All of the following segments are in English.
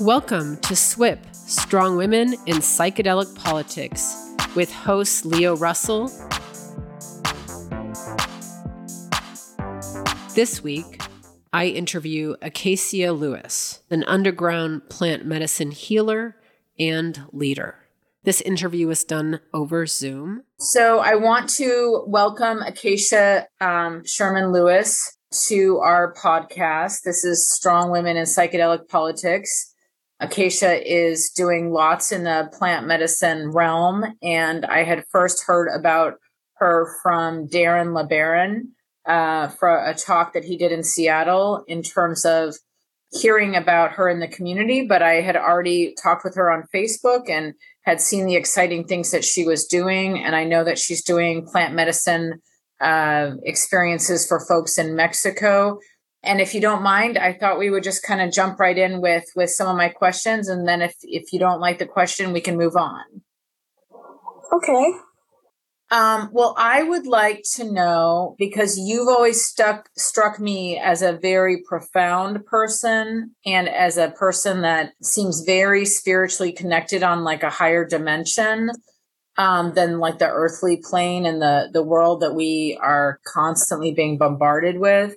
Welcome to SWIP Strong Women in Psychedelic Politics with host Leo Russell. This week, I interview Acacia Lewis, an underground plant medicine healer and leader. This interview was done over Zoom. So I want to welcome Acacia um, Sherman Lewis to our podcast. This is Strong Women in Psychedelic Politics. Acacia is doing lots in the plant medicine realm. And I had first heard about her from Darren LeBaron uh, for a talk that he did in Seattle in terms of hearing about her in the community. But I had already talked with her on Facebook and had seen the exciting things that she was doing. And I know that she's doing plant medicine uh, experiences for folks in Mexico. And if you don't mind, I thought we would just kind of jump right in with with some of my questions, and then if if you don't like the question, we can move on. Okay. Um, well, I would like to know because you've always stuck struck me as a very profound person and as a person that seems very spiritually connected on like a higher dimension um, than like the earthly plane and the the world that we are constantly being bombarded with.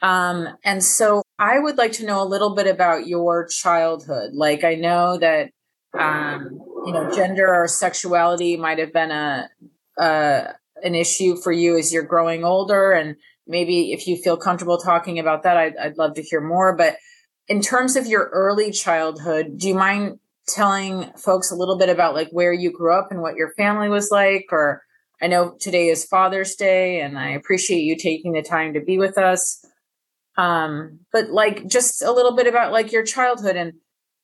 Um, and so I would like to know a little bit about your childhood. Like I know that um, you know gender or sexuality might have been a, a an issue for you as you're growing older, and maybe if you feel comfortable talking about that, I'd, I'd love to hear more. But in terms of your early childhood, do you mind telling folks a little bit about like where you grew up and what your family was like or I know today is Father's Day and I appreciate you taking the time to be with us. Um, but like just a little bit about like your childhood and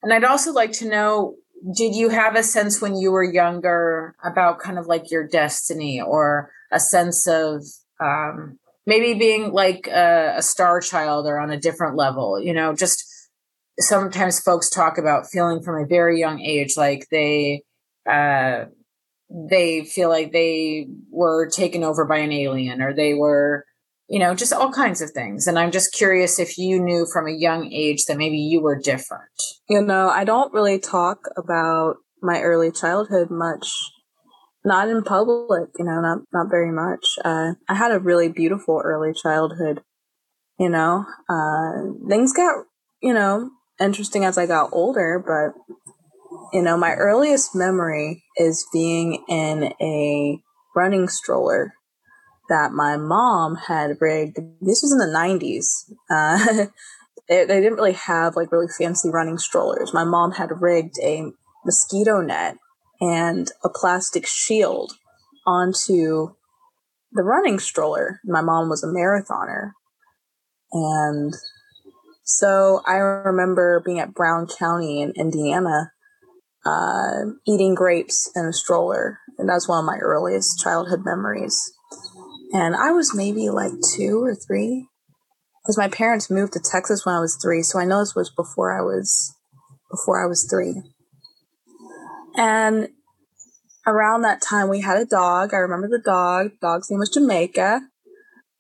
and I'd also like to know did you have a sense when you were younger about kind of like your destiny or a sense of um, maybe being like a, a star child or on a different level you know just sometimes folks talk about feeling from a very young age like they uh, they feel like they were taken over by an alien or they were you know, just all kinds of things. And I'm just curious if you knew from a young age that maybe you were different. You know, I don't really talk about my early childhood much. Not in public, you know, not not very much. Uh, I had a really beautiful early childhood. You know, uh, things got you know interesting as I got older, but you know, my earliest memory is being in a running stroller that my mom had rigged. This was in the 90s. Uh, they, they didn't really have like really fancy running strollers. My mom had rigged a mosquito net and a plastic shield onto the running stroller. My mom was a marathoner. And so I remember being at Brown County in Indiana, uh, eating grapes in a stroller. And that's one of my earliest childhood memories and I was maybe like two or three because my parents moved to Texas when I was three, so I know this was before I was before I was three. And around that time, we had a dog. I remember the dog. The Dog's name was Jamaica.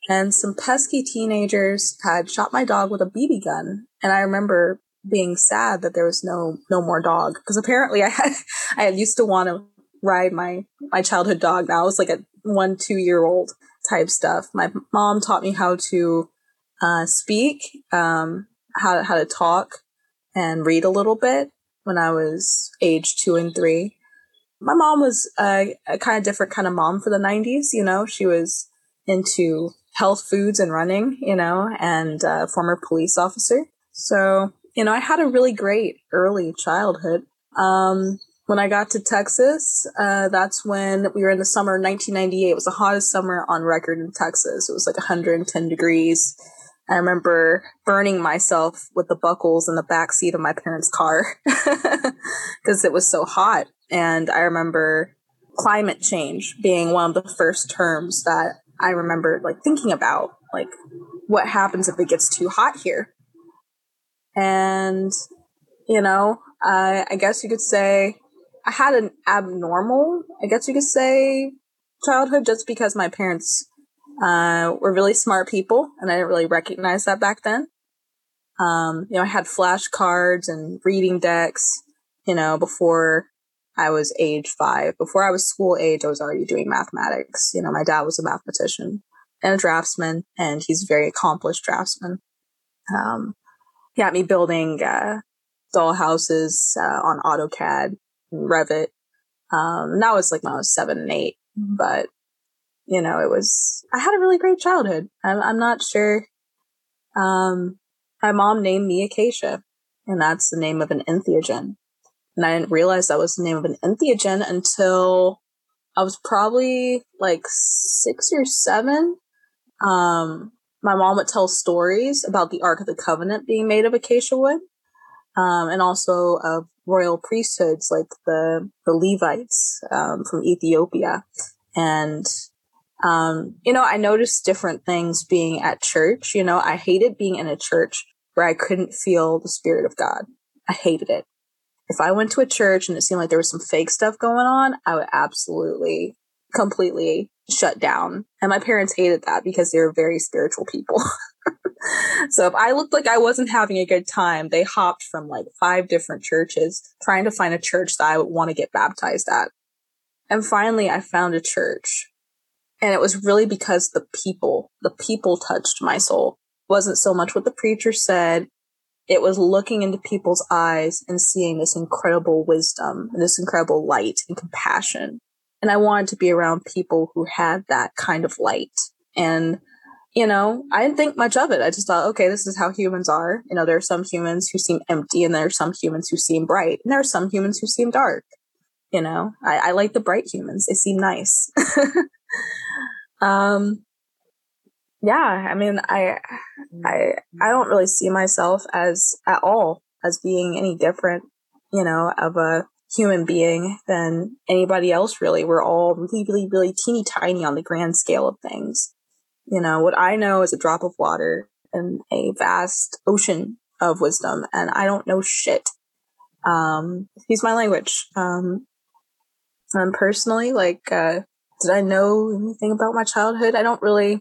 And some pesky teenagers had shot my dog with a BB gun. And I remember being sad that there was no no more dog because apparently I had I used to want to ride my my childhood dog. Now I was like a one two year old type stuff. My mom taught me how to uh, speak, um, how how to talk, and read a little bit when I was age two and three. My mom was a, a kind of different kind of mom for the '90s. You know, she was into health foods and running. You know, and uh, former police officer. So you know, I had a really great early childhood. Um, when I got to Texas, uh, that's when we were in the summer 1998. It was the hottest summer on record in Texas. It was like 110 degrees. I remember burning myself with the buckles in the back seat of my parents' car because it was so hot. And I remember climate change being one of the first terms that I remember like thinking about, like what happens if it gets too hot here. And you know, I, I guess you could say I had an abnormal, I guess you could say, childhood just because my parents uh, were really smart people and I didn't really recognize that back then. Um, you know, I had flashcards and reading decks, you know, before I was age five. Before I was school age, I was already doing mathematics. You know, my dad was a mathematician and a draftsman, and he's a very accomplished draftsman. Um, he had me building uh, doll houses uh, on AutoCAD Revit. Um, that was like when I was seven and eight, but you know, it was, I had a really great childhood. I'm, I'm not sure. Um, my mom named me Acacia, and that's the name of an entheogen. And I didn't realize that was the name of an entheogen until I was probably like six or seven. Um, my mom would tell stories about the Ark of the Covenant being made of acacia wood, um, and also of royal priesthoods like the the Levites um, from Ethiopia. And um, you know, I noticed different things being at church. You know, I hated being in a church where I couldn't feel the spirit of God. I hated it. If I went to a church and it seemed like there was some fake stuff going on, I would absolutely, completely shut down. And my parents hated that because they were very spiritual people. so if I looked like I wasn't having a good time, they hopped from like five different churches trying to find a church that I would want to get baptized at. And finally, I found a church and it was really because the people, the people touched my soul. It wasn't so much what the preacher said. It was looking into people's eyes and seeing this incredible wisdom, this incredible light and compassion. And I wanted to be around people who had that kind of light. And, you know, I didn't think much of it. I just thought, okay, this is how humans are. You know, there are some humans who seem empty and there are some humans who seem bright and there are some humans who seem dark. You know, I, I like the bright humans. They seem nice. Um, yeah, I mean, I, I, I don't really see myself as at all as being any different, you know, of a human being than anybody else. Really, we're all really, really, really teeny tiny on the grand scale of things. You know, what I know is a drop of water in a vast ocean of wisdom, and I don't know shit. Um, excuse my language. Um, and personally, like, uh, did I know anything about my childhood? I don't really.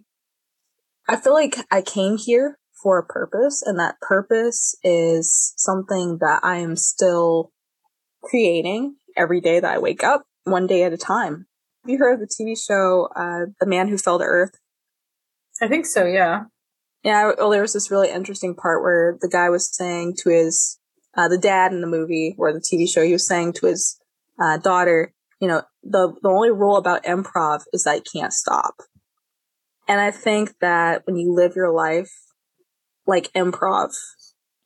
I feel like I came here for a purpose, and that purpose is something that I am still creating every day that I wake up, one day at a time. Have you heard of the TV show uh, The Man Who Fell to Earth? I think so, yeah. Yeah, well, there was this really interesting part where the guy was saying to his, uh, the dad in the movie or the TV show, he was saying to his uh, daughter, you know, the, the only rule about improv is that you can't stop. And I think that when you live your life like improv,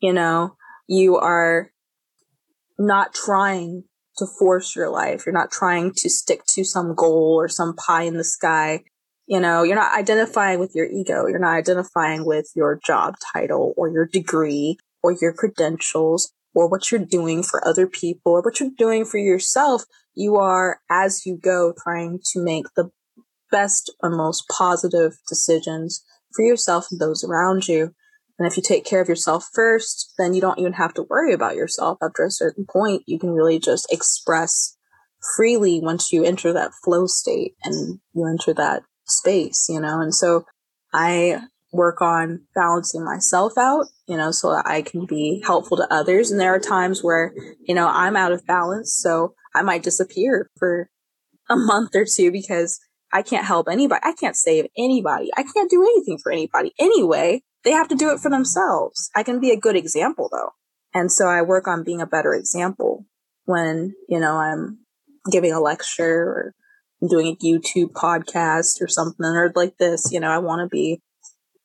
you know, you are not trying to force your life. You're not trying to stick to some goal or some pie in the sky. You know, you're not identifying with your ego. You're not identifying with your job title or your degree or your credentials or what you're doing for other people or what you're doing for yourself, you are, as you go, trying to make the best and most positive decisions for yourself and those around you. And if you take care of yourself first, then you don't even have to worry about yourself. After a certain point, you can really just express freely once you enter that flow state and you enter that space, you know? And so I work on balancing myself out, you know, so that I can be helpful to others. And there are times where, you know, I'm out of balance. So I might disappear for a month or two because I can't help anybody. I can't save anybody. I can't do anything for anybody anyway. They have to do it for themselves. I can be a good example though. And so I work on being a better example when, you know, I'm giving a lecture or I'm doing a YouTube podcast or something or like this, you know, I want to be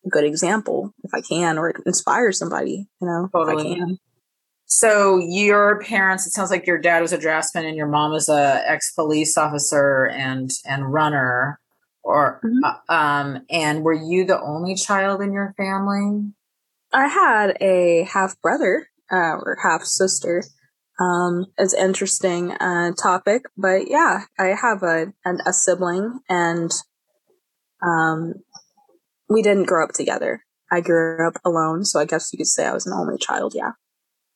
a good example if I can, or inspire somebody, you know, totally. if I can. So your parents, it sounds like your dad was a draftsman and your mom was a ex police officer and and runner, or mm-hmm. uh, um, and were you the only child in your family? I had a half brother uh, or half sister. Um, it's interesting uh, topic, but yeah, I have a an, a sibling, and um, we didn't grow up together. I grew up alone, so I guess you could say I was an only child, yeah.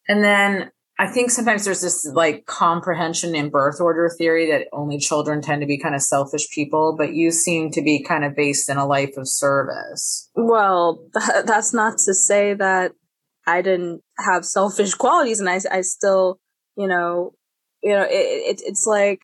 And then I think sometimes there's this like comprehension in birth order theory that only children tend to be kind of selfish people, but you seem to be kind of based in a life of service. Well, that's not to say that I didn't have selfish qualities and I, I still, you know, you know, it, it, it's like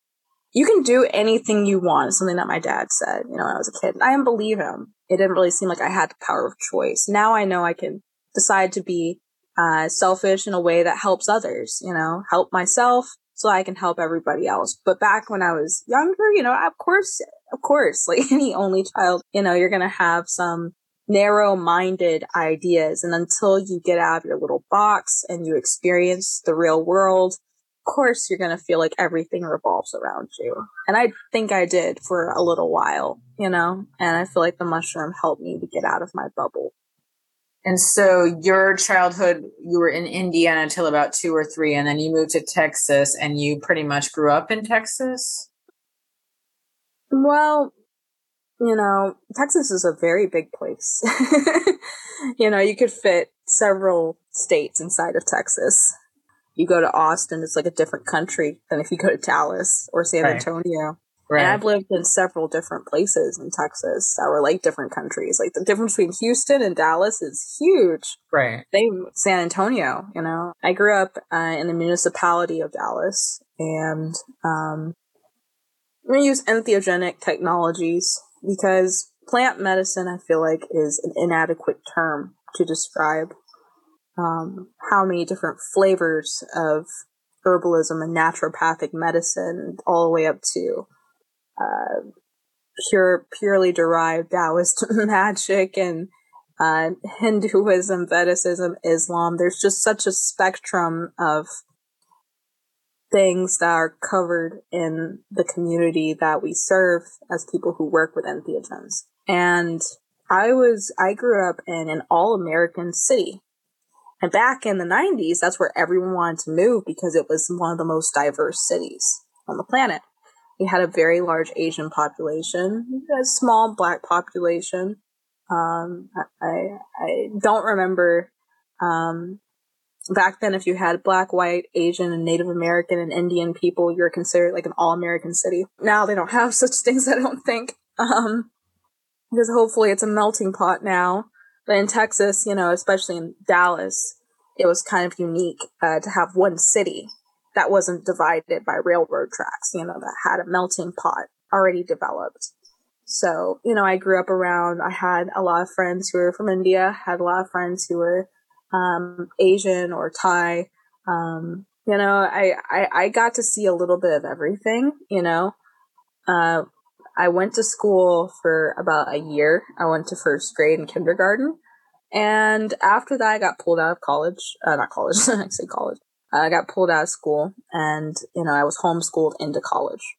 you can do anything you want. Something that my dad said, you know, when I was a kid. I didn't believe him. It didn't really seem like I had the power of choice. Now I know I can decide to be uh, selfish in a way that helps others, you know, help myself so I can help everybody else. But back when I was younger, you know, of course, of course, like any only child, you know, you're going to have some narrow minded ideas. And until you get out of your little box and you experience the real world, of course, you're going to feel like everything revolves around you. And I think I did for a little while, you know, and I feel like the mushroom helped me to get out of my bubble. And so your childhood, you were in Indiana until about two or three, and then you moved to Texas and you pretty much grew up in Texas? Well, you know, Texas is a very big place. you know, you could fit several states inside of Texas. You go to Austin, it's like a different country than if you go to Dallas or San right. Antonio. Right. And I've lived in several different places in Texas that were like different countries. Like the difference between Houston and Dallas is huge. Right. Same San Antonio, you know. I grew up uh, in the municipality of Dallas and um, we use entheogenic technologies because plant medicine, I feel like, is an inadequate term to describe um, how many different flavors of herbalism and naturopathic medicine, all the way up to uh, pure, purely derived Taoist magic and uh, Hinduism, Vedicism, Islam. There's just such a spectrum of things that are covered in the community that we serve as people who work with entheogens. And I was, I grew up in an all American city. And back in the 90s, that's where everyone wanted to move because it was one of the most diverse cities on the planet. We had a very large Asian population, a small black population. Um, I, I don't remember um, back then, if you had black, white, Asian, and Native American and Indian people, you're considered like an all American city. Now they don't have such things, I don't think. Um, because hopefully it's a melting pot now. But in Texas, you know, especially in Dallas, it was kind of unique uh, to have one city that wasn't divided by railroad tracks, you know, that had a melting pot already developed. So, you know, I grew up around, I had a lot of friends who were from India, had a lot of friends who were um, Asian or Thai. Um, you know, I, I, I got to see a little bit of everything, you know. Uh, I went to school for about a year. I went to first grade and kindergarten. And after that, I got pulled out of college. Uh, not college, I say college. I got pulled out of school and, you know, I was homeschooled into college.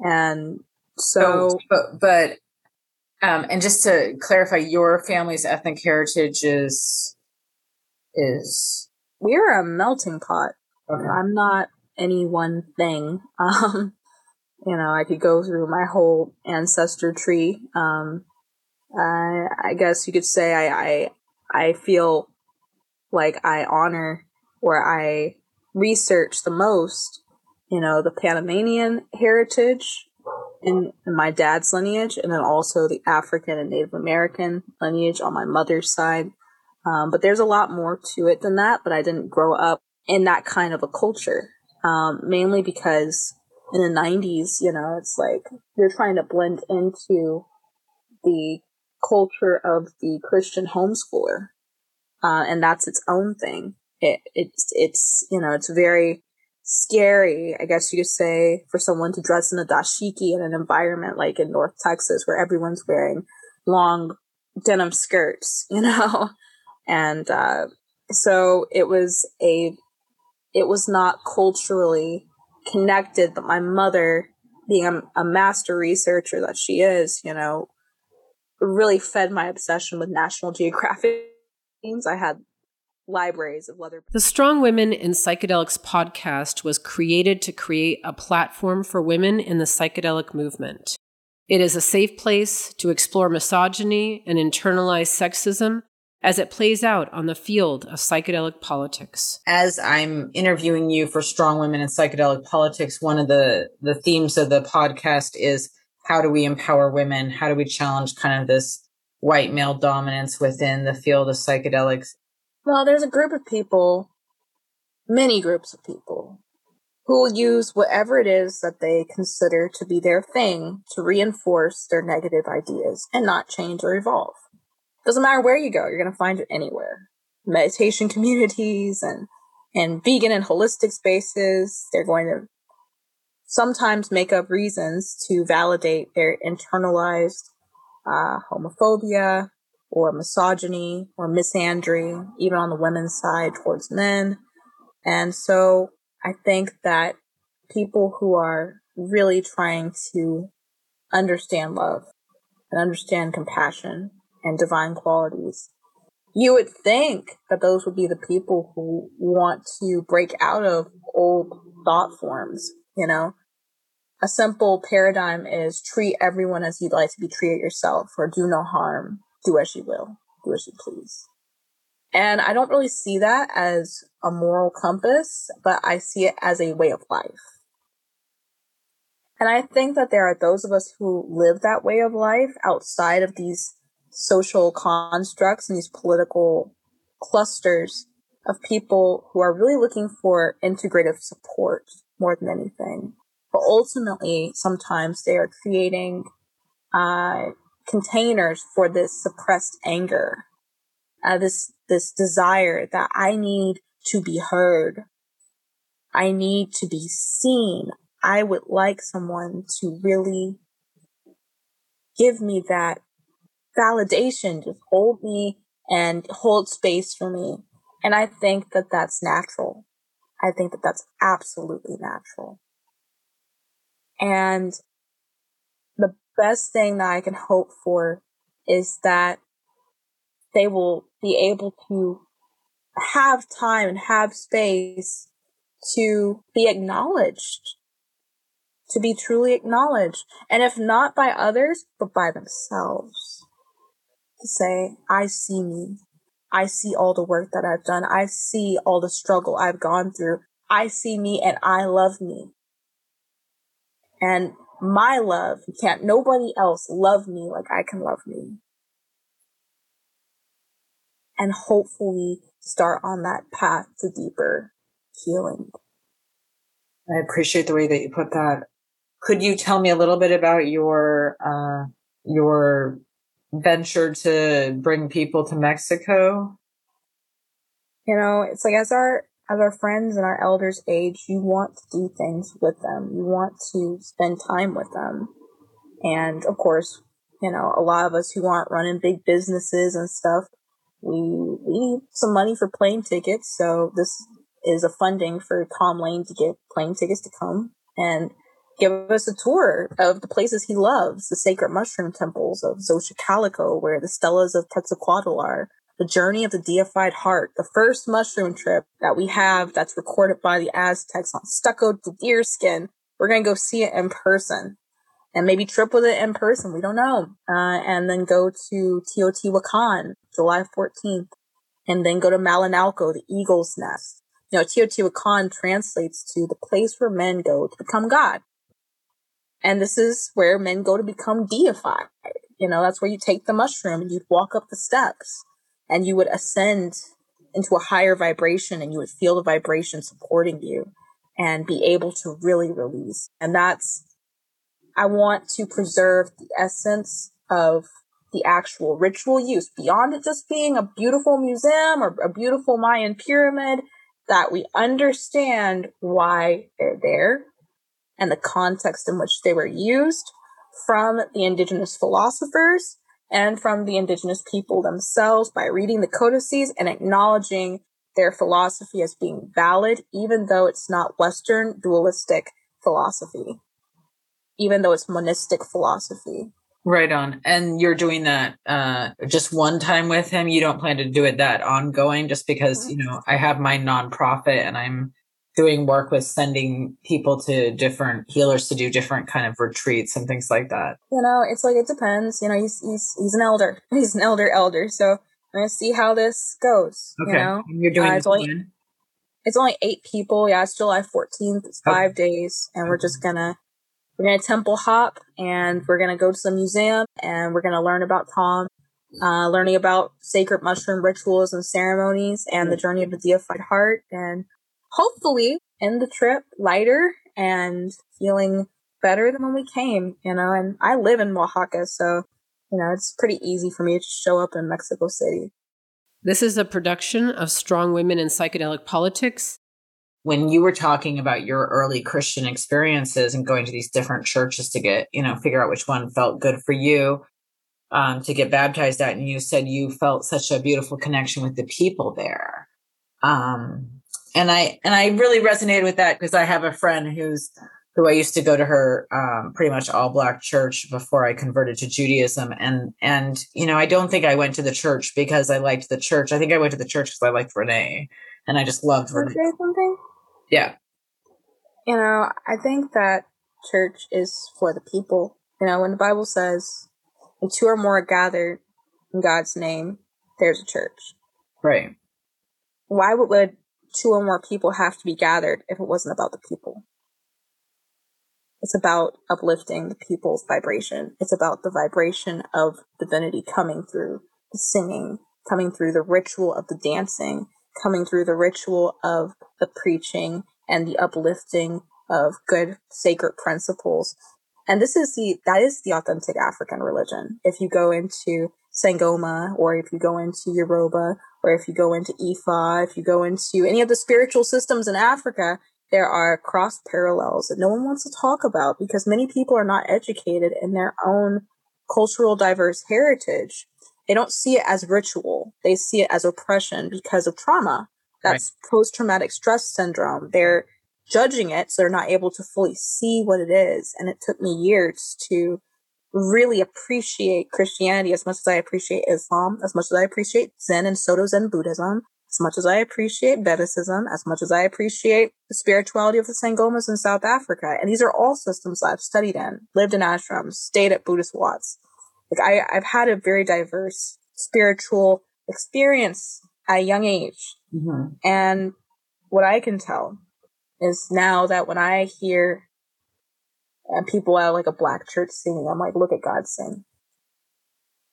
And so. Oh, but, but, um, and just to clarify, your family's ethnic heritage is is we're a melting pot. Okay. I'm not any one thing. Um, you know, I could go through my whole ancestor tree. Um, I, I guess you could say I, I, I feel like I honor or I research the most, you know, the Panamanian heritage in, in my dad's lineage, and then also the African and Native American lineage on my mother's side. Um, but there's a lot more to it than that. But I didn't grow up in that kind of a culture, um, mainly because in the 90s, you know, it's like you're trying to blend into the culture of the Christian homeschooler. Uh, and that's its own thing. It, it's, it's, you know, it's very scary, I guess you could say, for someone to dress in a dashiki in an environment like in North Texas where everyone's wearing long denim skirts, you know? and uh, so it was a it was not culturally connected but my mother being a, a master researcher that she is you know really fed my obsession with national geographic i had libraries of leather the strong women in psychedelics podcast was created to create a platform for women in the psychedelic movement it is a safe place to explore misogyny and internalized sexism as it plays out on the field of psychedelic politics. As I'm interviewing you for Strong Women in Psychedelic Politics, one of the, the themes of the podcast is how do we empower women? How do we challenge kind of this white male dominance within the field of psychedelics? Well, there's a group of people, many groups of people, who will use whatever it is that they consider to be their thing to reinforce their negative ideas and not change or evolve. Doesn't matter where you go, you're going to find it anywhere. Meditation communities and, and vegan and holistic spaces, they're going to sometimes make up reasons to validate their internalized uh, homophobia or misogyny or misandry, even on the women's side towards men. And so I think that people who are really trying to understand love and understand compassion and divine qualities, you would think that those would be the people who want to break out of old thought forms, you know? A simple paradigm is treat everyone as you'd like to be treated yourself or do no harm, do as she will, do as she please. And I don't really see that as a moral compass, but I see it as a way of life. And I think that there are those of us who live that way of life outside of these social constructs and these political clusters of people who are really looking for integrative support more than anything. But ultimately, sometimes they are creating uh, containers for this suppressed anger, uh, this this desire that I need to be heard. I need to be seen. I would like someone to really give me that validation, just hold me and hold space for me. And I think that that's natural. I think that that's absolutely natural. And best thing that I can hope for is that they will be able to have time and have space to be acknowledged, to be truly acknowledged. And if not by others, but by themselves. To say, I see me. I see all the work that I've done. I see all the struggle I've gone through. I see me and I love me. And my love, can't nobody else love me like I can love me and hopefully start on that path to deeper healing. I appreciate the way that you put that. Could you tell me a little bit about your uh, your venture to bring people to Mexico? You know, it's like as our as our friends and our elders age, you want to do things with them. You want to spend time with them. And of course, you know, a lot of us who aren't running big businesses and stuff, we we need some money for plane tickets, so this is a funding for Tom Lane to get plane tickets to come and give us a tour of the places he loves, the sacred mushroom temples of Xochicalco, where the stelas of Quetzalcoatl are, the journey of the deified heart, the first mushroom trip that we have that's recorded by the Aztecs on stucco deer skin. We're going to go see it in person and maybe trip with it in person. We don't know. Uh, and then go to Teotihuacan, July 14th, and then go to Malinalco, the eagle's nest. You know, Teotihuacan translates to the place where men go to become God. And this is where men go to become deified. You know, that's where you take the mushroom and you'd walk up the steps and you would ascend into a higher vibration and you would feel the vibration supporting you and be able to really release. And that's I want to preserve the essence of the actual ritual use beyond it just being a beautiful museum or a beautiful Mayan pyramid, that we understand why they're there and the context in which they were used from the indigenous philosophers and from the indigenous people themselves by reading the codices and acknowledging their philosophy as being valid, even though it's not Western dualistic philosophy even though it's monistic philosophy. Right on. And you're doing that uh, just one time with him. You don't plan to do it that ongoing just because, mm-hmm. you know, I have my nonprofit and I'm doing work with sending people to different healers to do different kind of retreats and things like that. You know, it's like it depends. You know, he's he's he's an elder. He's an elder elder. So I'm gonna see how this goes. Okay. You know? And you're doing uh, it's, only, it's only eight people. Yeah, it's July 14th. It's five okay. days, and we're just gonna we're going to temple hop and we're going to go to the museum and we're going to learn about Tom uh, learning about sacred mushroom rituals and ceremonies and the journey of the deified heart, and hopefully end the trip lighter and feeling better than when we came, you know. And I live in Oaxaca, so, you know, it's pretty easy for me to show up in Mexico City. This is a production of Strong Women in Psychedelic Politics. When you were talking about your early Christian experiences and going to these different churches to get, you know, figure out which one felt good for you, um, to get baptized at, and you said you felt such a beautiful connection with the people there. Um, and I and I really resonated with that because I have a friend who's who I used to go to her um, pretty much all black church before I converted to Judaism. And and you know, I don't think I went to the church because I liked the church. I think I went to the church because I liked Renee, and I just loved Renee. Say something? Yeah. You know, I think that church is for the people. You know, when the Bible says, "When two or more are gathered in God's name, there's a church." Right. Why would, would two or more people have to be gathered if it wasn't about the people? It's about uplifting the people's vibration. It's about the vibration of divinity coming through the singing, coming through the ritual of the dancing, coming through the ritual of the preaching and the uplifting of good sacred principles. And this is the, that is the authentic African religion. If you go into Sangoma or if you go into Yoruba or if you go into Ifa, if you go into any of the spiritual systems in Africa, there are cross parallels that no one wants to talk about because many people are not educated in their own cultural diverse heritage. They don't see it as ritual. They see it as oppression because of trauma. That's right. post traumatic stress syndrome. They're judging it, so they're not able to fully see what it is. And it took me years to really appreciate Christianity as much as I appreciate Islam, as much as I appreciate Zen and Soto Zen Buddhism, as much as I appreciate Vedicism, as much as I appreciate the spirituality of the Sangomas in South Africa, and these are all systems I've studied in, lived in ashrams, stayed at Buddhist Wats. Like I, I've had a very diverse spiritual experience at a young age. Mm-hmm. And what I can tell is now that when I hear uh, people at like a black church singing, I'm like, look at God sing.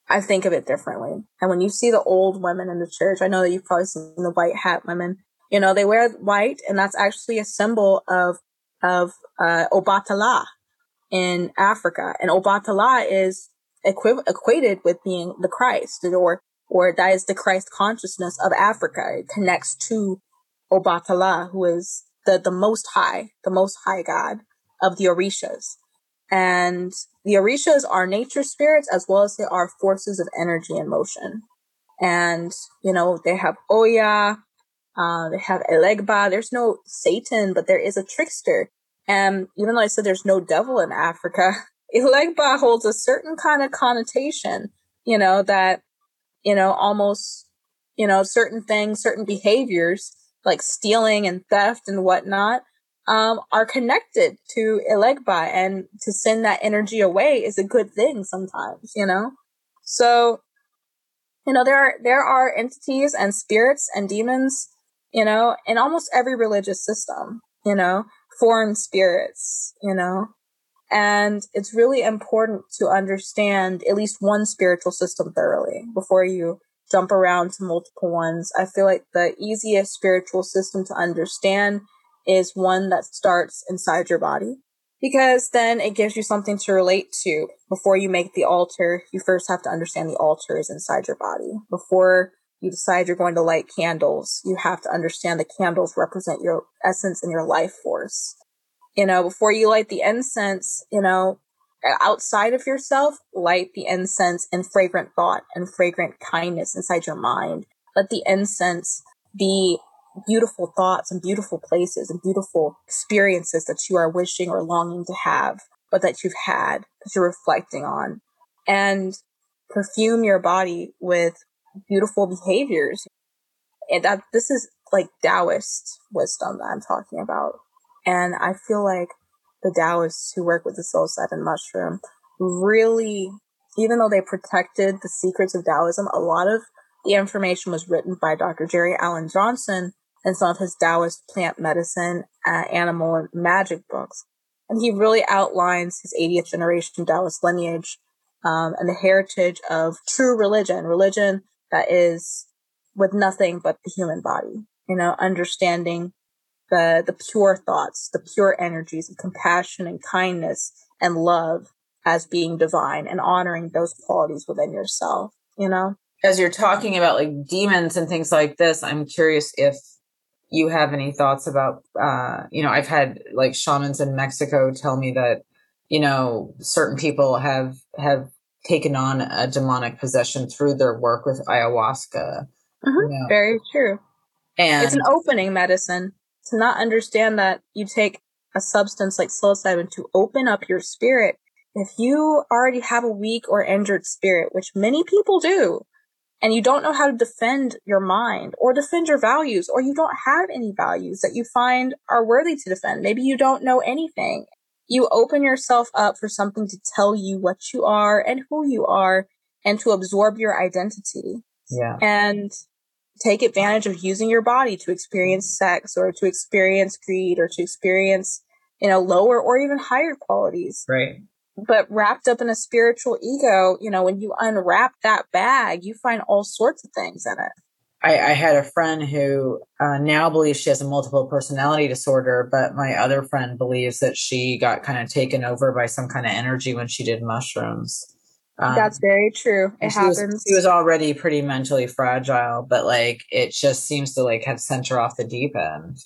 I think of it differently. And when you see the old women in the church, I know that you've probably seen the white hat women. You know, they wear white, and that's actually a symbol of of uh, Obatala in Africa. And Obatala is equi- equated with being the Christ, or or that is the Christ consciousness of Africa. It connects to Obatala, who is the the most high, the most high God of the Orishas. And the Orishas are nature spirits as well as they are forces of energy and motion. And, you know, they have Oya, uh, they have Elegba. There's no Satan, but there is a trickster. And even though I said there's no devil in Africa, Elegba holds a certain kind of connotation, you know, that, you know, almost, you know, certain things, certain behaviors like stealing and theft and whatnot um, are connected to Elegba and to send that energy away is a good thing sometimes, you know? So, you know, there are, there are entities and spirits and demons, you know, in almost every religious system, you know, foreign spirits, you know, and it's really important to understand at least one spiritual system thoroughly before you jump around to multiple ones. I feel like the easiest spiritual system to understand is one that starts inside your body because then it gives you something to relate to. Before you make the altar, you first have to understand the altar is inside your body. Before you decide you're going to light candles, you have to understand the candles represent your essence and your life force. You know, before you light the incense, you know, outside of yourself, light the incense and fragrant thought and fragrant kindness inside your mind. Let the incense be beautiful thoughts and beautiful places and beautiful experiences that you are wishing or longing to have, but that you've had that you're reflecting on. And perfume your body with beautiful behaviors. And that this is like Taoist wisdom that I'm talking about. And I feel like the Taoists who work with the psilocybin mushroom really, even though they protected the secrets of Taoism, a lot of the information was written by Dr. Jerry Alan Johnson, and some of his Taoist plant medicine, uh, animal, and magic books. And he really outlines his 80th generation Taoist lineage um, and the heritage of true religion, religion that is with nothing but the human body, you know, understanding the, the pure thoughts, the pure energies of compassion and kindness and love as being divine and honoring those qualities within yourself, you know? As you're talking about like demons and things like this, I'm curious if you have any thoughts about, uh, you know, I've had like shamans in Mexico tell me that, you know, certain people have, have taken on a demonic possession through their work with ayahuasca. Mm-hmm. You know. Very true. And it's an opening medicine to not understand that you take a substance like psilocybin to open up your spirit. If you already have a weak or injured spirit, which many people do, and you don't know how to defend your mind or defend your values, or you don't have any values that you find are worthy to defend, maybe you don't know anything, you open yourself up for something to tell you what you are and who you are and to absorb your identity. Yeah. And take advantage of using your body to experience sex or to experience greed or to experience, you know, lower or even higher qualities. Right. But wrapped up in a spiritual ego, you know, when you unwrap that bag, you find all sorts of things in it. I, I had a friend who uh, now believes she has a multiple personality disorder, but my other friend believes that she got kind of taken over by some kind of energy when she did mushrooms. Um, That's very true. It she happens. Was, she was already pretty mentally fragile, but like it just seems to like have sent her off the deep end.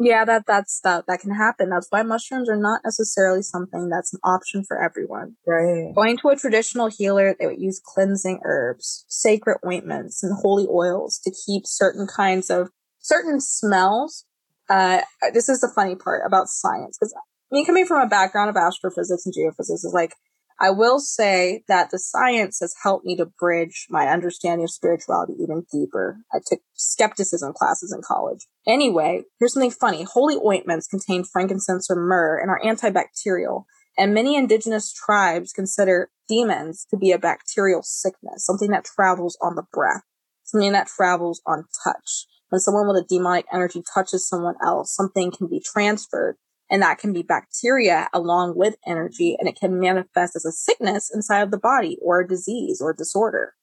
Yeah, that that's that that can happen. That's why mushrooms are not necessarily something that's an option for everyone. Right. Going to a traditional healer, they would use cleansing herbs, sacred ointments, and holy oils to keep certain kinds of certain smells. Uh, this is the funny part about science because I me coming from a background of astrophysics and geophysics is like I will say that the science has helped me to bridge my understanding of spirituality even deeper. I took skepticism classes in college. Anyway, here's something funny. Holy ointments contain frankincense or myrrh and are antibacterial. And many indigenous tribes consider demons to be a bacterial sickness, something that travels on the breath, something that travels on touch. When someone with a demonic energy touches someone else, something can be transferred and that can be bacteria along with energy, and it can manifest as a sickness inside of the body or a disease or disorder.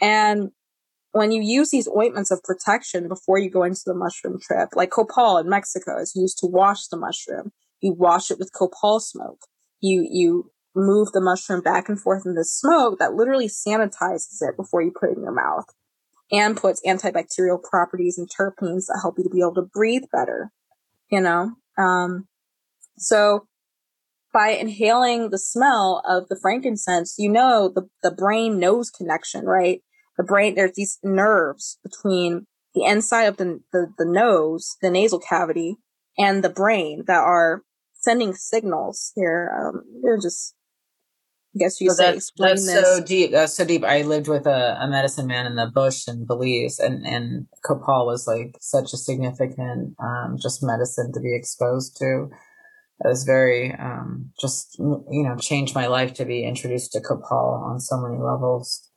And when you use these ointments of protection before you go into the mushroom trip, like copal in Mexico is used to wash the mushroom. You wash it with copal smoke. You, you move the mushroom back and forth in the smoke that literally sanitizes it before you put it in your mouth and puts antibacterial properties and terpenes that help you to be able to breathe better, you know? Um, so by inhaling the smell of the frankincense, you know the, the brain nose connection, right? The brain, there's these nerves between the inside of the, the, the nose, the nasal cavity, and the brain that are sending signals here. Um, they're just, I guess you so say, that's, that's so deep. That's so deep. I lived with a, a medicine man in the bush in Belize, and and copal was like such a significant um, just medicine to be exposed to it was very um, just you know changed my life to be introduced to copal on so many levels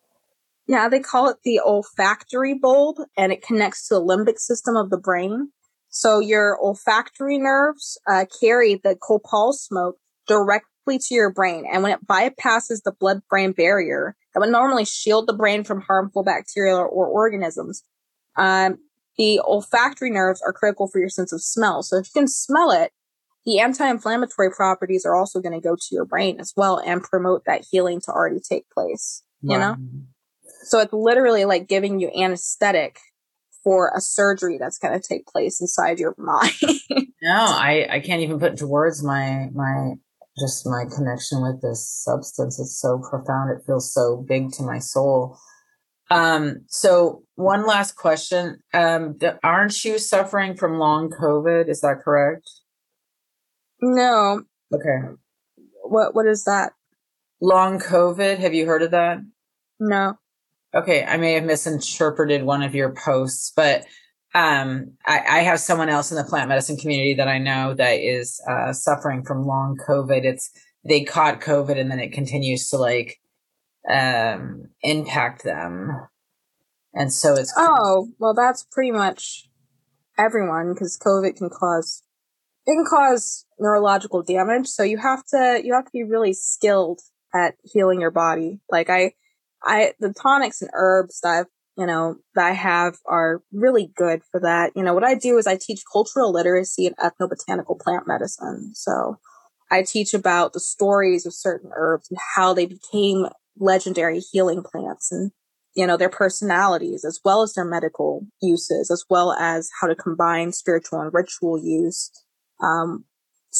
yeah they call it the olfactory bulb and it connects to the limbic system of the brain so your olfactory nerves uh, carry the copal smoke directly to your brain. And when it bypasses the blood brain barrier that would normally shield the brain from harmful bacteria or, or organisms um, the olfactory nerves are critical for your sense of smell. So if you can smell it the anti-inflammatory properties are also going to go to your brain as well and promote that healing to already take place you know? So it's literally like giving you anesthetic for a surgery that's going to take place inside your mind. No i i can't even put into words my my just my connection with this substance is so profound it feels so big to my soul um so one last question um aren't you suffering from long covid is that correct no. Okay. What What is that? Long COVID. Have you heard of that? No. Okay, I may have misinterpreted one of your posts, but um, I, I, have someone else in the plant medicine community that I know that is uh, suffering from long COVID. It's they caught COVID and then it continues to like um, impact them, and so it's oh well, that's pretty much everyone because COVID can cause it can cause neurological damage. So you have to you have to be really skilled at healing your body. Like I, I, the tonics and herbs that I've, you know, that I have are really good for that. You know, what I do is I teach cultural literacy and ethnobotanical plant medicine. So I teach about the stories of certain herbs and how they became legendary healing plants and you know their personalities as well as their medical uses as well as how to combine spiritual and ritual use um,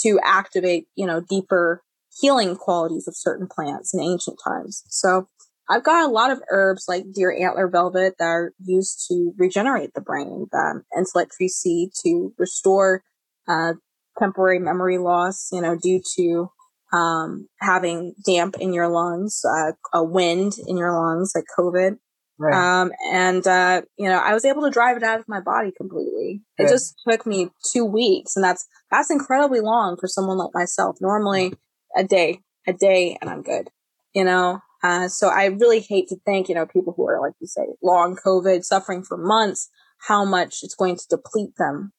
to activate you know deeper healing qualities of certain plants in ancient times so i've got a lot of herbs like deer antler velvet that are used to regenerate the brain um, intellect tree seed to restore uh, temporary memory loss you know due to um, having damp in your lungs, uh, a wind in your lungs, like COVID. Right. Um, and, uh, you know, I was able to drive it out of my body completely. Good. It just took me two weeks and that's, that's incredibly long for someone like myself. Normally a day, a day and I'm good, you know? Uh, so I really hate to think, you know, people who are, like you say, long COVID, suffering for months, how much it's going to deplete them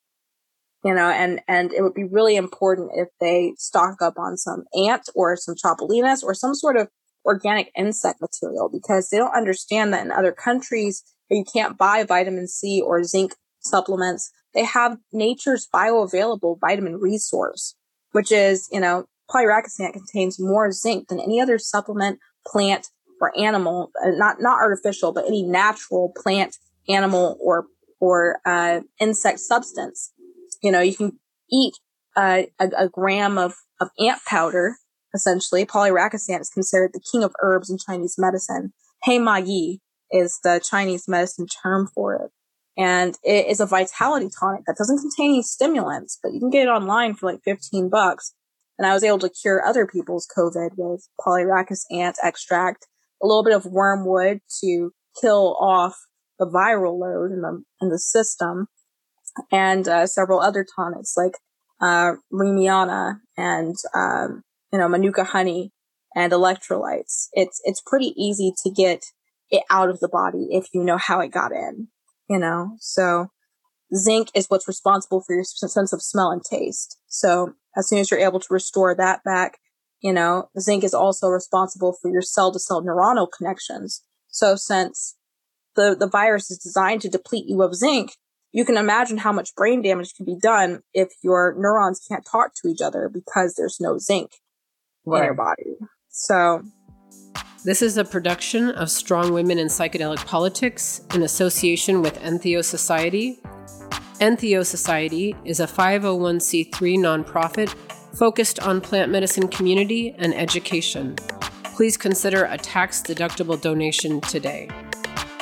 you know, and, and it would be really important if they stock up on some ant or some chapulines or some sort of organic insect material because they don't understand that in other countries you can't buy vitamin C or zinc supplements. They have nature's bioavailable vitamin resource, which is, you know, Polyrhachis ant contains more zinc than any other supplement, plant, or animal, uh, not, not artificial, but any natural plant, animal, or, or, uh, insect substance. You know, you can eat uh, a, a, gram of, of ant powder, essentially. Polyrhachis ant is considered the king of herbs in Chinese medicine. Hei Ma Yi is the Chinese medicine term for it. And it is a vitality tonic that doesn't contain any stimulants, but you can get it online for like 15 bucks. And I was able to cure other people's COVID with Polyrhachis ant extract, a little bit of wormwood to kill off the viral load in the, in the system and uh, several other tonics like uh, Rehmannia and um, you know Manuka honey and electrolytes. It's it's pretty easy to get it out of the body if you know how it got in. You know, so zinc is what's responsible for your sense of smell and taste. So as soon as you're able to restore that back, you know, zinc is also responsible for your cell to cell neuronal connections. So since the, the virus is designed to deplete you of zinc, you can imagine how much brain damage can be done if your neurons can't talk to each other because there's no zinc right. in your body. So, this is a production of Strong Women in Psychedelic Politics in association with Entheo Society. Entheo Society is a 501c3 nonprofit focused on plant medicine community and education. Please consider a tax deductible donation today.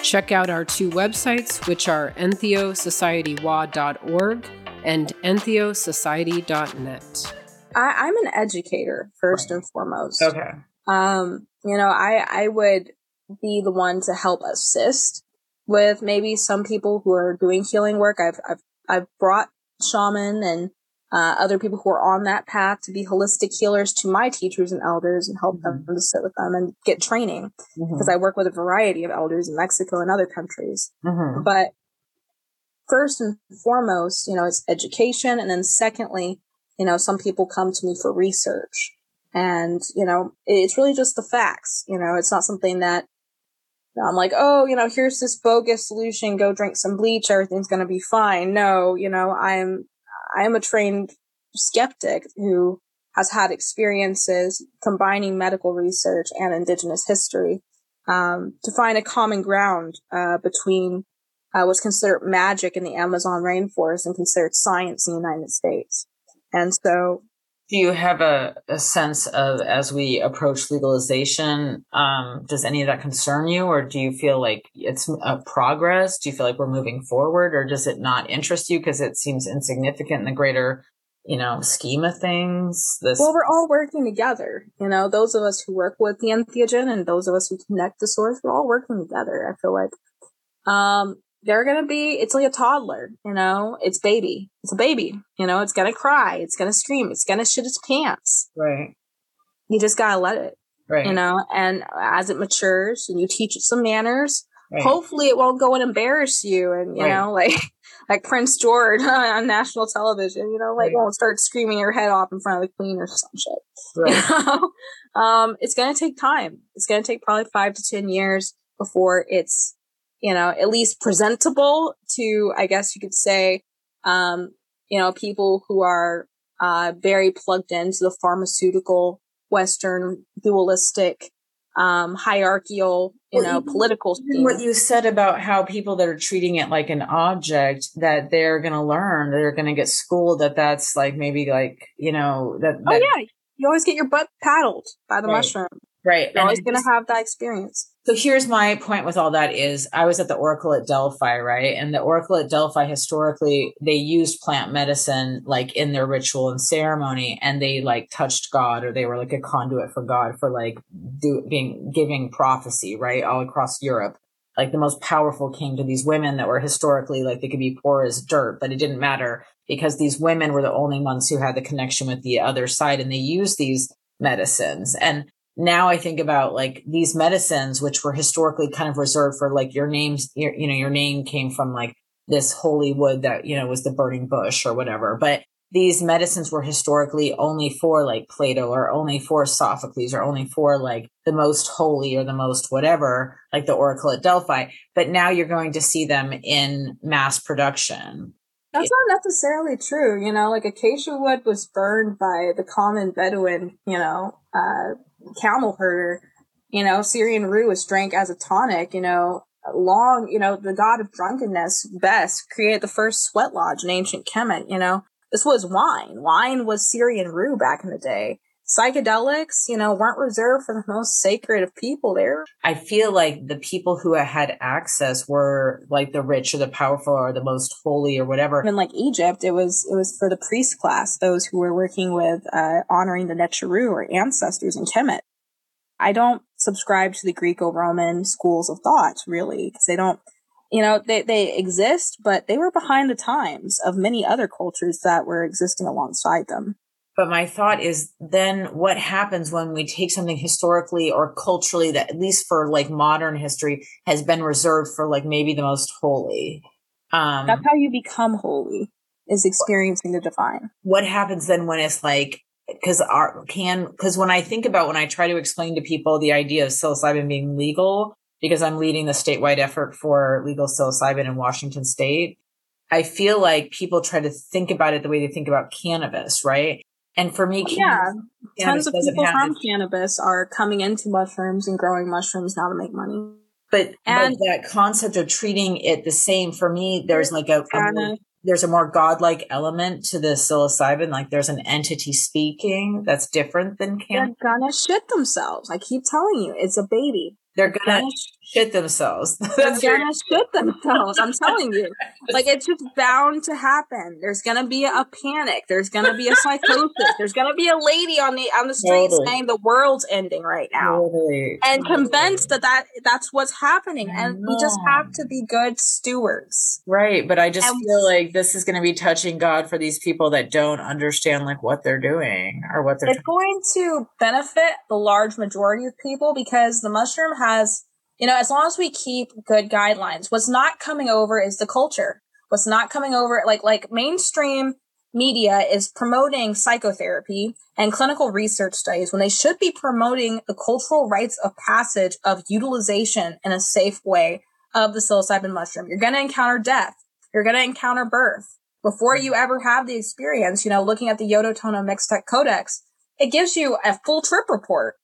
Check out our two websites, which are entheosocietywa.org and entheosociety.net. I, am an educator first right. and foremost. Okay. Um, you know, I I would be the one to help assist with maybe some people who are doing healing work. I've I've I've brought shaman and uh, other people who are on that path to be holistic healers to my teachers and elders and help mm-hmm. them to sit with them and get training because mm-hmm. I work with a variety of elders in Mexico and other countries. Mm-hmm. But first and foremost, you know, it's education. And then secondly, you know, some people come to me for research and, you know, it's really just the facts. You know, it's not something that I'm like, oh, you know, here's this bogus solution. Go drink some bleach. Everything's going to be fine. No, you know, I'm I am a trained skeptic who has had experiences combining medical research and indigenous history um, to find a common ground uh, between uh, what's considered magic in the Amazon rainforest and considered science in the United States. And so do you have a, a sense of as we approach legalization um, does any of that concern you or do you feel like it's a progress? Do you feel like we're moving forward or does it not interest you? Because it seems insignificant in the greater you know scheme of things this well we're all working together you know? Those of us who work with the entheogen and those of us who connect the source we're all working together i feel like. Um they're gonna be it's like a toddler you know? It's baby. It's a baby you know? It's gonna cry. It's gonna scream. It's gonna shit its pants. Right. You just gotta let it right. you know? And as it matures and you teach it some manners right. hopefully it won't go and embarrass you and you right. know like like prince george on national television you know? Like right. won't start screaming your head off in front of the queen or some shit right. you know? Um it's gonna take time. It's gonna take probably five to ten years before it's you know at least presentable to i guess you could say um you know people who are uh very plugged into the pharmaceutical western dualistic um, hierarchical, you well, know, even, political. Even what you said about how people that are treating it like an object that they're going to learn, they're going to get schooled that that's like maybe like you know that. Oh, that oh yeah, you always get your butt paddled by the right. mushroom. Right. You're always going to have that experience. So here's my point with all that is I was at the Oracle at Delphi, right? And the Oracle at Delphi historically they used plant medicine like in their ritual and ceremony and they like touched God or they were like a conduit for God for like do, being giving prophecy, right? All across Europe. Like the most powerful came to these women that were historically like they could be poor as dirt, but it didn't matter because these women were the only ones who had the connection with the other side and they used these medicines. And now I think about like these medicines, which were historically kind of reserved for like your names, your, you know, your name came from like this holy wood that, you know, was the burning bush or whatever. But these medicines were historically only for like Plato or only for Sophocles or only for like the most holy or the most whatever, like the Oracle at Delphi. But now you're going to see them in mass production. That's not necessarily true. You know, like acacia wood was burned by the common Bedouin, you know, uh, camel herder. You know, Syrian rue was drank as a tonic. You know, long, you know, the god of drunkenness, Bes, created the first sweat lodge in ancient Kemet. You know, this was wine. Wine was Syrian rue back in the day psychedelics, you know, weren't reserved for the most sacred of people there. I feel like the people who had access were like the rich or the powerful or the most holy or whatever. In like Egypt, it was it was for the priest class, those who were working with uh, honoring the Neteru or ancestors in Kemet. I don't subscribe to the Greco-Roman schools of thought really because they don't you know they, they exist but they were behind the times of many other cultures that were existing alongside them but my thought is then what happens when we take something historically or culturally that, at least for like modern history, has been reserved for like maybe the most holy? Um, That's how you become holy, is experiencing the divine. What happens then when it's like, because our can, because when I think about when I try to explain to people the idea of psilocybin being legal, because I'm leading the statewide effort for legal psilocybin in Washington state, I feel like people try to think about it the way they think about cannabis, right? And for me, yeah, tons of people from cannabis are coming into mushrooms and growing mushrooms now to make money. But and but that concept of treating it the same for me, there's like a, a more, there's a more godlike element to the psilocybin. Like there's an entity speaking that's different than cannabis. They're gonna shit themselves. I keep telling you, it's a baby. They're gonna shit themselves. They're gonna shit themselves. I'm telling you. Like it's just bound to happen. There's gonna be a panic. There's gonna be a psychosis. There's gonna be a lady on the on the street totally. saying the world's ending right now, totally. and totally. convinced that that that's what's happening. And we just have to be good stewards. Right, but I just and feel like this is gonna be touching God for these people that don't understand like what they're doing or what they're. It's going to benefit the large majority of people because the mushroom has, you know, as long as we keep good guidelines, what's not coming over is the culture. What's not coming over, like, like mainstream media is promoting psychotherapy and clinical research studies when they should be promoting the cultural rites of passage of utilization in a safe way of the psilocybin mushroom. You're going to encounter death. You're going to encounter birth. Before you ever have the experience, you know, looking at the Yodotono Mixtec Codex, it gives you a full trip report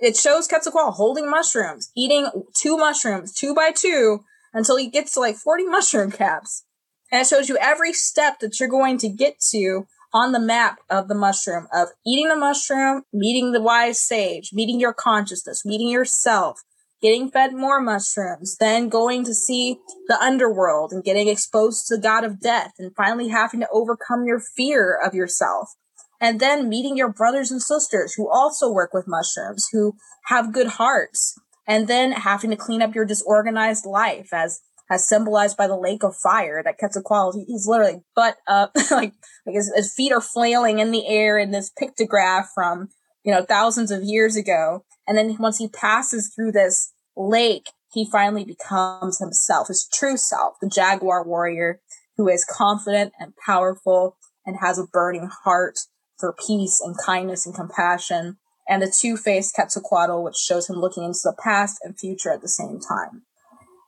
it shows Quetzalcoatl holding mushrooms, eating two mushrooms, two by two, until he gets to like 40 mushroom caps. And it shows you every step that you're going to get to on the map of the mushroom of eating the mushroom, meeting the wise sage, meeting your consciousness, meeting yourself, getting fed more mushrooms, then going to see the underworld and getting exposed to the god of death and finally having to overcome your fear of yourself and then meeting your brothers and sisters who also work with mushrooms, who have good hearts, and then having to clean up your disorganized life as as symbolized by the lake of fire that Quetzalcoatl, he's literally butt up, like, like his, his feet are flailing in the air in this pictograph from, you know, thousands of years ago. And then once he passes through this lake, he finally becomes himself, his true self, the jaguar warrior who is confident and powerful and has a burning heart for peace and kindness and compassion, and the two-faced Quetzalcoatl, which shows him looking into the past and future at the same time.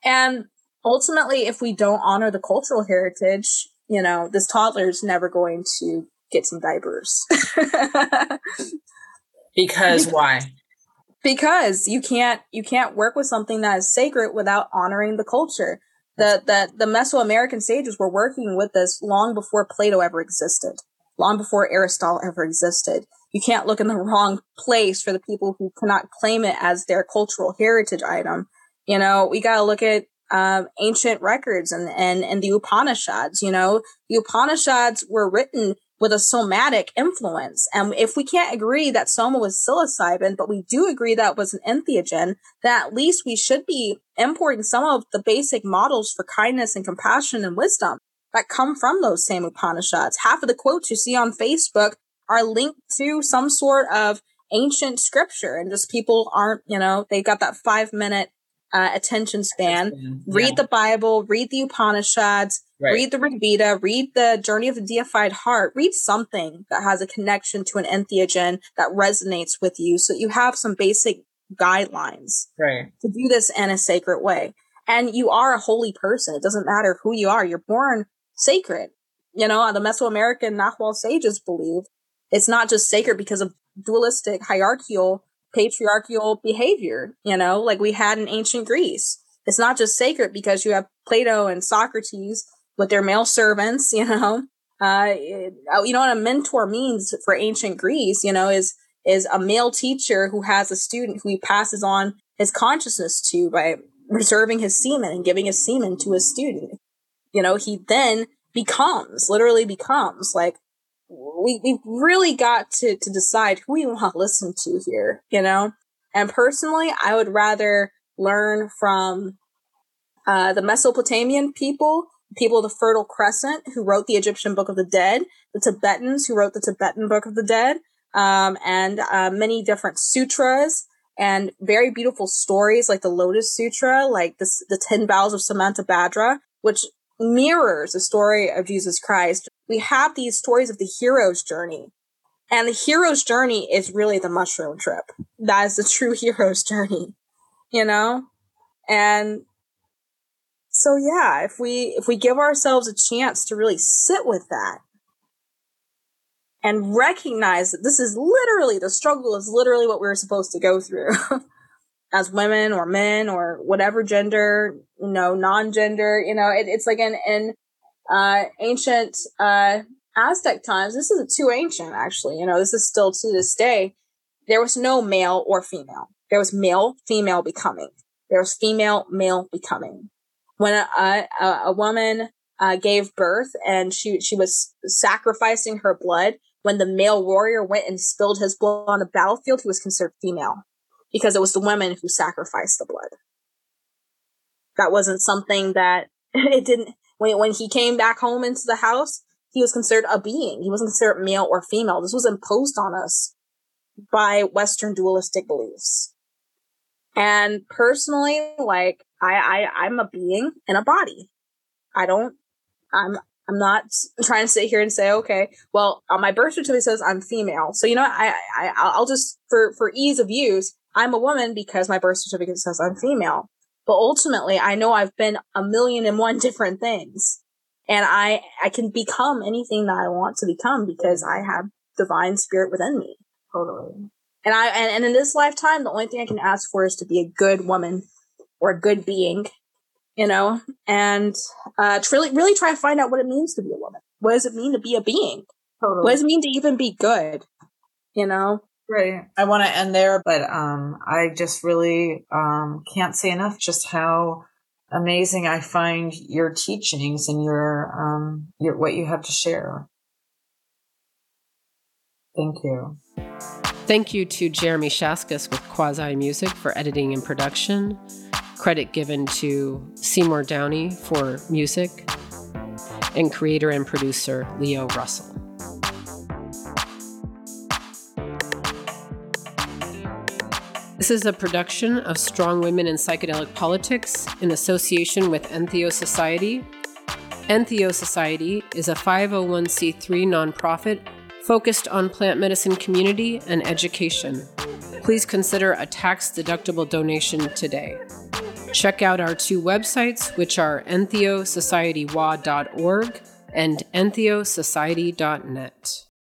And ultimately, if we don't honor the cultural heritage, you know, this toddler is never going to get some diapers. because why? Because you can't you can't work with something that is sacred without honoring the culture. The the the Mesoamerican sages were working with this long before Plato ever existed, long before Aristotle ever existed. You can't look in the wrong place for the people who cannot claim it as their cultural heritage item. You know, we got to look at um, ancient records and, and, and the Upanishads. You know, the Upanishads were written with a somatic influence. And if we can't agree that soma was psilocybin, but we do agree that was an entheogen, then at least we should be importing some of the basic models for kindness and compassion and wisdom that come from those same Upanishads. Half of the quotes you see on Facebook are linked to some sort of ancient scripture and just people aren't, you know, they've got that five minute uh, attention span. Yeah. Read the Bible, read the Upanishads, right. read the Rig Veda, read the Journey of the Deified Heart. Read something that has a connection to an entheogen that resonates with you, so you have some basic guidelines right. to do this in a sacred way. And you are a holy person. It doesn't matter who you are. You're born sacred. You know, the Mesoamerican Nahual sages believe it's not just sacred because of dualistic hierarchical patriarchal behavior, you know, like we had in ancient Greece. It's not just sacred because you have Plato and Socrates with their male servants, you know. Uh, you know what a mentor means for ancient Greece, you know, is is a male teacher who has a student who he passes on his consciousness to by reserving his semen and giving his semen to his student. You know, he then becomes, literally becomes like we we've really got to to decide who we want to listen to here, you know. And personally, I would rather learn from uh, the Mesopotamian people, people of the Fertile Crescent, who wrote the Egyptian Book of the Dead, the Tibetans, who wrote the Tibetan Book of the Dead, um, and uh, many different sutras and very beautiful stories like the Lotus Sutra, like the the Ten Vows of Samantabhadra, which mirrors the story of Jesus Christ. We have these stories of the hero's journey. And the hero's journey is really the mushroom trip. That is the true hero's journey, you know? And so yeah, if we if we give ourselves a chance to really sit with that and recognize that this is literally the struggle is literally what we're supposed to go through. as women or men or whatever gender, you know, non-gender, you know, it, it's like in, in, uh, ancient, uh, Aztec times, this isn't too ancient, actually, you know, this is still to this day. There was no male or female. There was male, female becoming. There was female, male becoming. When a, a, a woman, uh, gave birth and she, she was sacrificing her blood, when the male warrior went and spilled his blood on the battlefield, he was considered female because it was the women who sacrificed the blood. That wasn't something that it didn't, when, when he came back home into the house, he was considered a being. He wasn't considered male or female. This was imposed on us by Western dualistic beliefs. And personally, like, I, I, I'm a being in a body. I don't, I'm, I'm not trying to sit here and say, okay, well, on my birth certificate says I'm female. So, you know, I, I, I'll just, for, for ease of use, I'm a woman because my birth certificate says I'm female. But ultimately, I know I've been a million and one different things. And I, I can become anything that I want to become because I have divine spirit within me. Totally. And I, and, and in this lifetime, the only thing I can ask for is to be a good woman or a good being, you know, and, uh, to really, really try to find out what it means to be a woman. What does it mean to be a being? Totally. What does it mean to even be good? You know? Right. I want to end there, but um, I just really um, can't say enough just how amazing I find your teachings and your um, your what you have to share. Thank you. Thank you to Jeremy Shaskus with Quasi Music for editing and production. Credit given to Seymour Downey for music, and creator and producer Leo Russell. This is a production of Strong Women in Psychedelic Politics in association with Entheo Society. Entheo Society is a 501c3 nonprofit focused on plant medicine community and education. Please consider a tax deductible donation today. Check out our two websites, which are entheosocietywa.org and entheosociety.net.